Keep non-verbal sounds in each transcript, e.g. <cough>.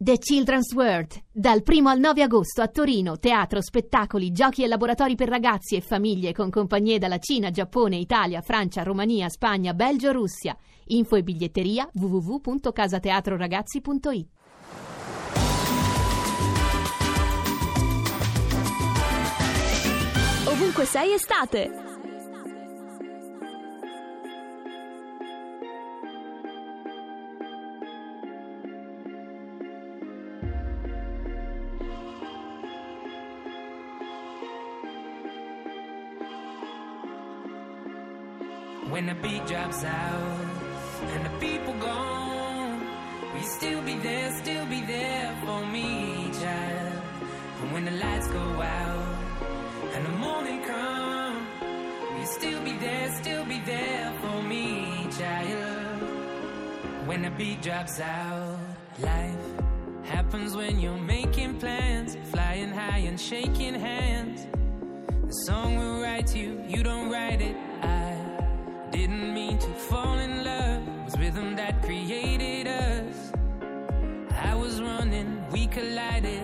The Children's World, dal 1 al 9 agosto a Torino, teatro, spettacoli, giochi e laboratori per ragazzi e famiglie con compagnie dalla Cina, Giappone, Italia, Francia, Romania, Spagna, Belgio, Russia. Info e biglietteria www.casateatroragazzi.it. Ovunque sei estate! When the beat drops out and the people gone, will you still be there, still be there for me, child? And when the lights go out and the morning come, will you still be there, still be there for me, child? When the beat drops out, life happens when you're making plans, flying high and shaking hands. The song will write you, you don't write it. I fall in love. Was rhythm that created us. I was running, we collided.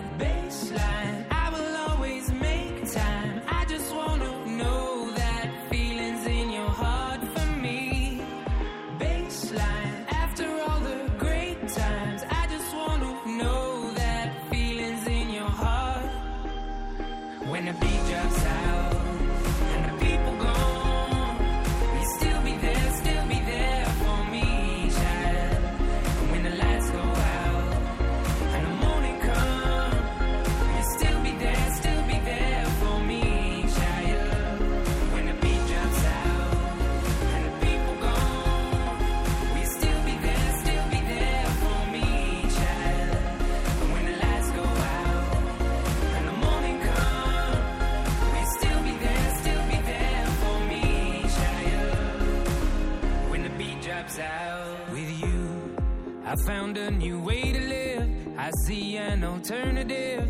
See an alternative.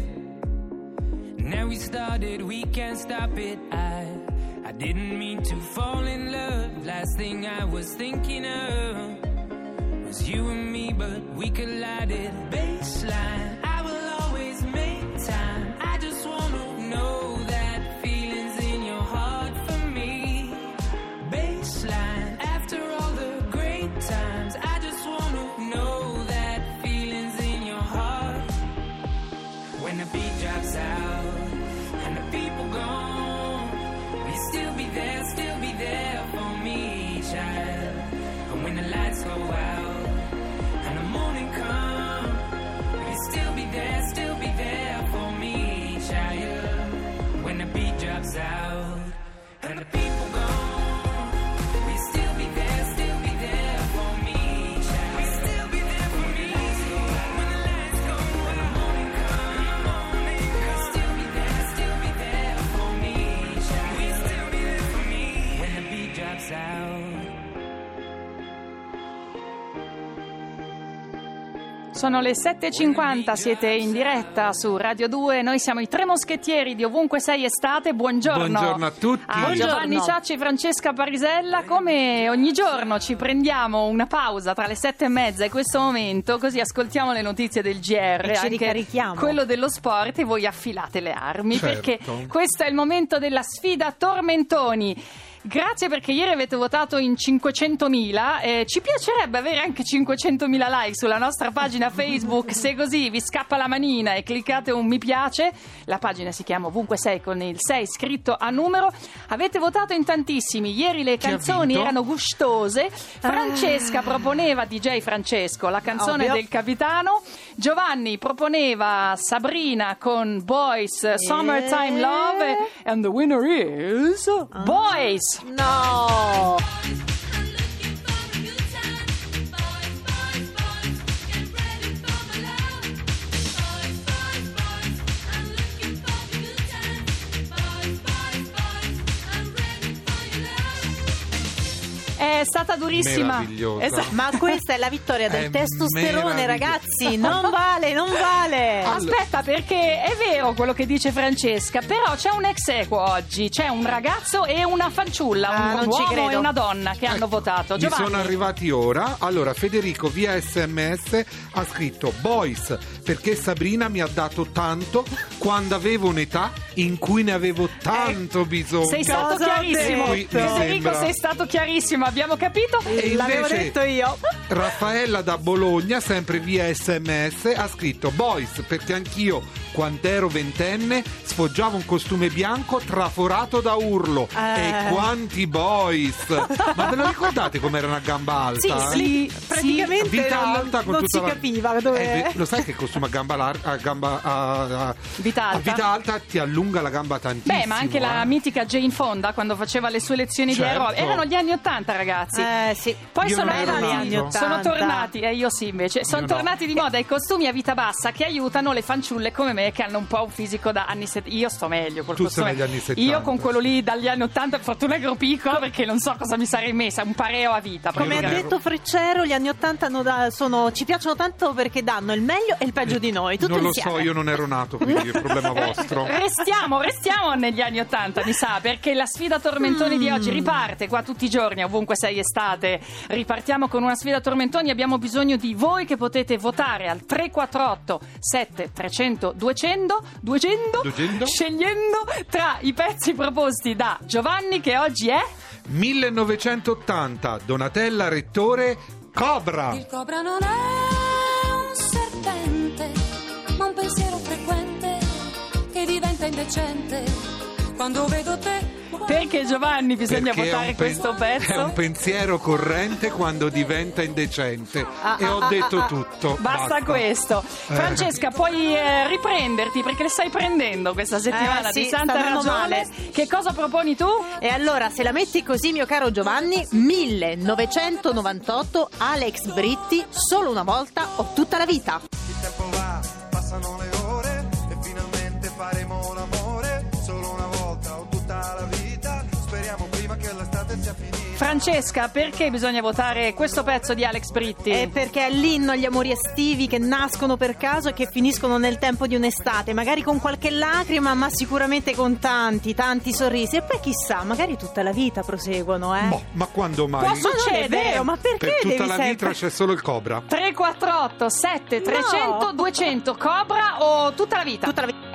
Now we started, we can't stop it. I I didn't mean to fall in love. Last thing I was thinking of was you and me, but we collided. Baseline, child? And when the lights go out Sono le 7.50, siete in diretta su Radio 2, noi siamo i tre moschettieri di Ovunque Sei Estate, buongiorno. Buongiorno a tutti. A Giovanni Ciacci e Francesca Parisella, come ogni giorno ci prendiamo una pausa tra le sette e mezza e questo momento, così ascoltiamo le notizie del GR, E ci anche ricarichiamo. quello dello sport e voi affilate le armi, Certo. perché questo è il momento della sfida Tormentoni. Grazie perché ieri avete votato in 500.000 e ci piacerebbe avere anche 500.000 like sulla nostra pagina Facebook. Se così vi scappa la manina e cliccate un mi piace la pagina si chiama ovunque sei con il 6 scritto a numero. Avete votato in tantissimi. Ieri le Chi canzoni erano gustose. Francesca proponeva DJ Francesco la canzone Ovvio. del capitano. Giovanni proponeva Sabrina con Boys Summertime Love and the winner is Boys No! Stata durissima. Meravigliosa. Esa- Ma questa è la vittoria del È testosterone, ragazzi! Non vale, non vale! Aspetta, perché è vero quello che dice Francesca, però c'è un ex equo oggi, c'è un ragazzo e una fanciulla, Ah, un non ci uomo credo. e una donna che hanno votato. Mi Giovanni. sono arrivati ora. Allora, Federico via sms ha scritto Boys perché Sabrina mi ha dato tanto quando avevo un'età in cui ne avevo tanto bisogno. Sei stato Cosa ho chiarissimo. detto? Federico, sembra. sei stato chiarissimo, abbiamo capito. E L'avevo detto io. <laughs> Raffaella da Bologna, sempre via sms, ha scritto Boys perché anch'io quando ero ventenne sfoggiavo un costume bianco traforato da urlo. Eh. E quanti boys! Ma ve lo ricordate com'era una gamba Sì, alta? sì, praticamente Vita non, alta con non tutta si la- capiva dove... Eh, lo sai che il costume a gamba, lar- a gamba a, a- Vita alta. vita alta ti allunga la gamba tantissimo. Beh, ma anche la eh. mitica Jane Fonda quando faceva le sue lezioni Certo. di aerobica. Erano gli anni Ottanta, ragazzi. Eh sì. Poi sono, arrivati- sono tornati, e io sì invece, sono Io no. tornati di moda i costumi a vita bassa che aiutano le fanciulle come me che hanno un po' un fisico da anni 70. Io sto meglio col Tu costume. anni 70. Io con quello lì dagli anni 80 per fortuna ero piccolo perché non so cosa mi sarei messa, un pareo a vita. Come ha detto Freccero, gli anni Ottanta hanno da- sono- ci piacciono tanto perché danno il meglio e il peggio di noi. Tutto non lo insieme. so, io non ero nato, quindi è un problema <laughs> vostro. Restiamo, restiamo negli anni Ottanta, mi sa, perché la sfida tormentoni di oggi riparte qua tutti i giorni, ovunque sei estate. Ripartiamo con una sfida tormentoni, abbiamo bisogno di voi che potete votare al 348 7 300 200 200, 200? scegliendo tra i pezzi proposti da Giovanni che oggi è 1980, Donatella Rettore, Cobra. Il cobra non è un serpente, ma un pensiero frequente che diventa indecente quando vedo te. Perché Giovanni bisogna Perché votare pen- questo pezzo. È un pensiero corrente quando diventa indecente. Ah, e ho ah, detto ah, ah. tutto. Basta, questo. Eh. Francesca, puoi eh, riprenderti perché le stai prendendo questa settimana Eh, sì, di santa ragione. male. Che cosa proponi tu? E allora, se la metti così, mio caro Giovanni, 1998, Alex Britti, solo una volta o tutta la vita. Francesca, perché bisogna votare questo pezzo di Alex Britti? È perché è l'inno agli amori estivi che nascono per caso e che finiscono nel tempo di un'estate, magari con qualche lacrima, ma sicuramente con tanti, tanti sorrisi. E poi chissà, magari tutta la vita proseguono, eh? Boh, ma quando mai? Può non è succede. vero, ma perché per tutta devi la sempre... vita c'è solo il Cobra. 348 7 300 No. 200 Cobra o tutta la vita? Tutta la vita.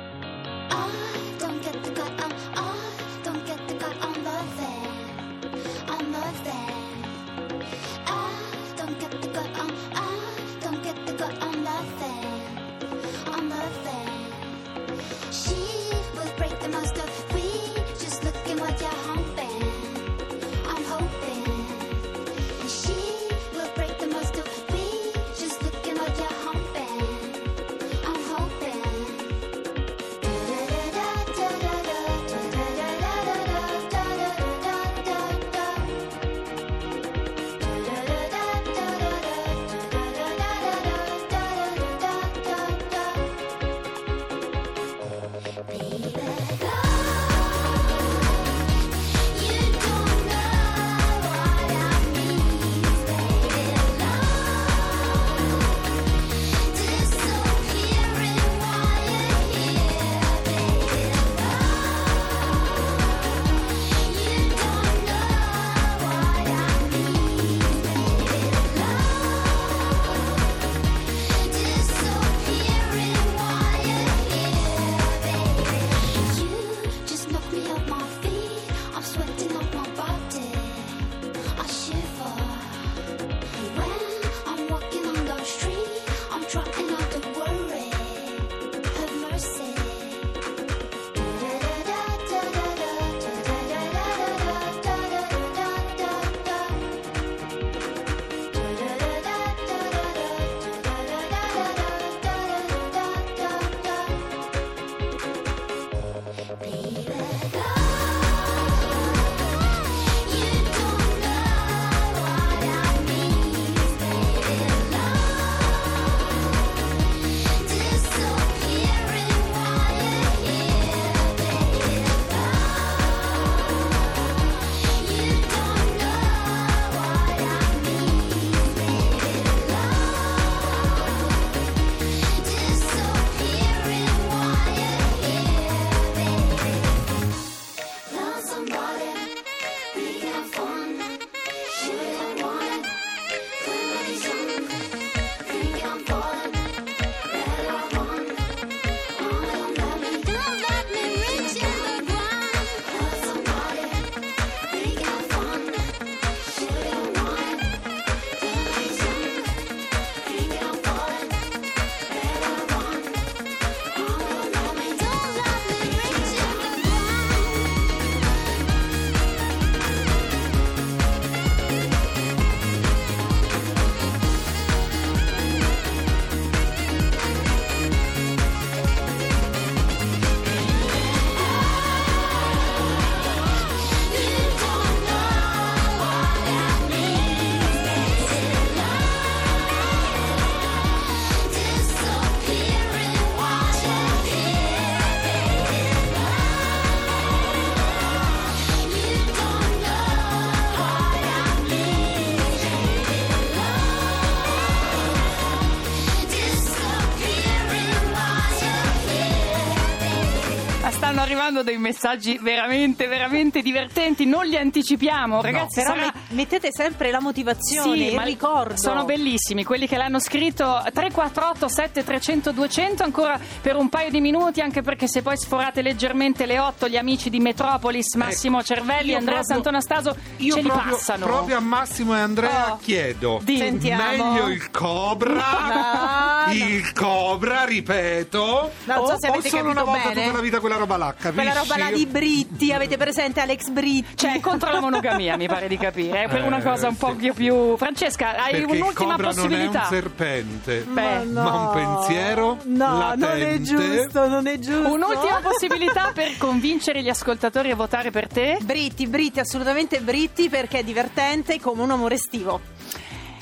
Arrivando dei messaggi veramente, veramente divertenti. Non li anticipiamo, ragazzi. Però sarà- met- mettete sempre la motivazione, il ma ricordo. Sono bellissimi quelli che l'hanno scritto 348 7300 200 ancora per un paio di minuti anche perché se poi sforate leggermente le 8 gli amici di Metropolis Massimo Cervelli, io Andrea proprio- Sant'Anastaso Io ce li proprio, passano. proprio a Massimo e Andrea Oh. chiedo Di- Sentiamo. meglio il Cobra, No, no. il Cobra, ripeto, Non so o, se o avete solo una volta bene. tutta la vita quella roba là, capisci? Quella roba là di Britti, avete presente Alex Britti? Cioè, contro la monogamia, mi pare di capire, eh, per Eh, una cosa un po' sì. più, più. Francesca, hai Perché un'ultima Cobra non è possibilità. un serpente, Beh, ma un pensiero No, non è latente. giusto, non è giusto. Un'ultima possibilità per convincere gli ascoltatori a votare per te? Britti, Britti, assolutamente Britti perché è divertente come un amore estivo.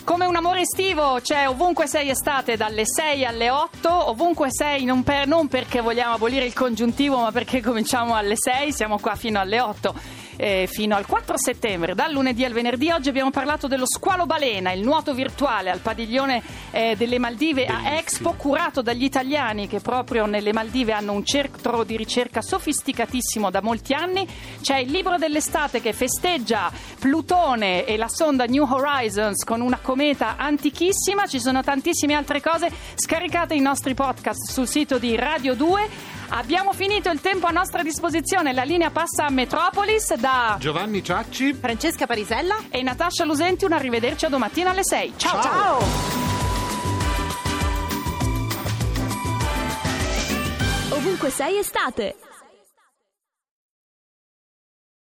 Come un amore estivo, c'è ovunque sei estate dalle 6 alle 8, ovunque sei non, per- non perché vogliamo abolire il congiuntivo, ma perché cominciamo alle 6, siamo qua fino alle 8. eh, fino al 4 settembre, dal lunedì al venerdì. Oggi abbiamo parlato dello squalo balena, il nuoto virtuale al padiglione eh, delle Maldive a Bellissimo. Expo, curato dagli italiani che proprio nelle Maldive hanno un centro di ricerca sofisticatissimo da molti anni. C'è il libro dell'estate che festeggia Plutone e la sonda New Horizons con una cometa antichissima. Ci sono tantissime altre cose. Scaricate i nostri podcast sul sito di Radio 2. Abbiamo finito il tempo a nostra disposizione. La linea passa a Metropolis da Giovanni Ciacci, Francesca Parisella? e Natascia Lusenti. Un arrivederci a domattina alle 6. ciao. ciao. Ciao! Ovunque sei estate.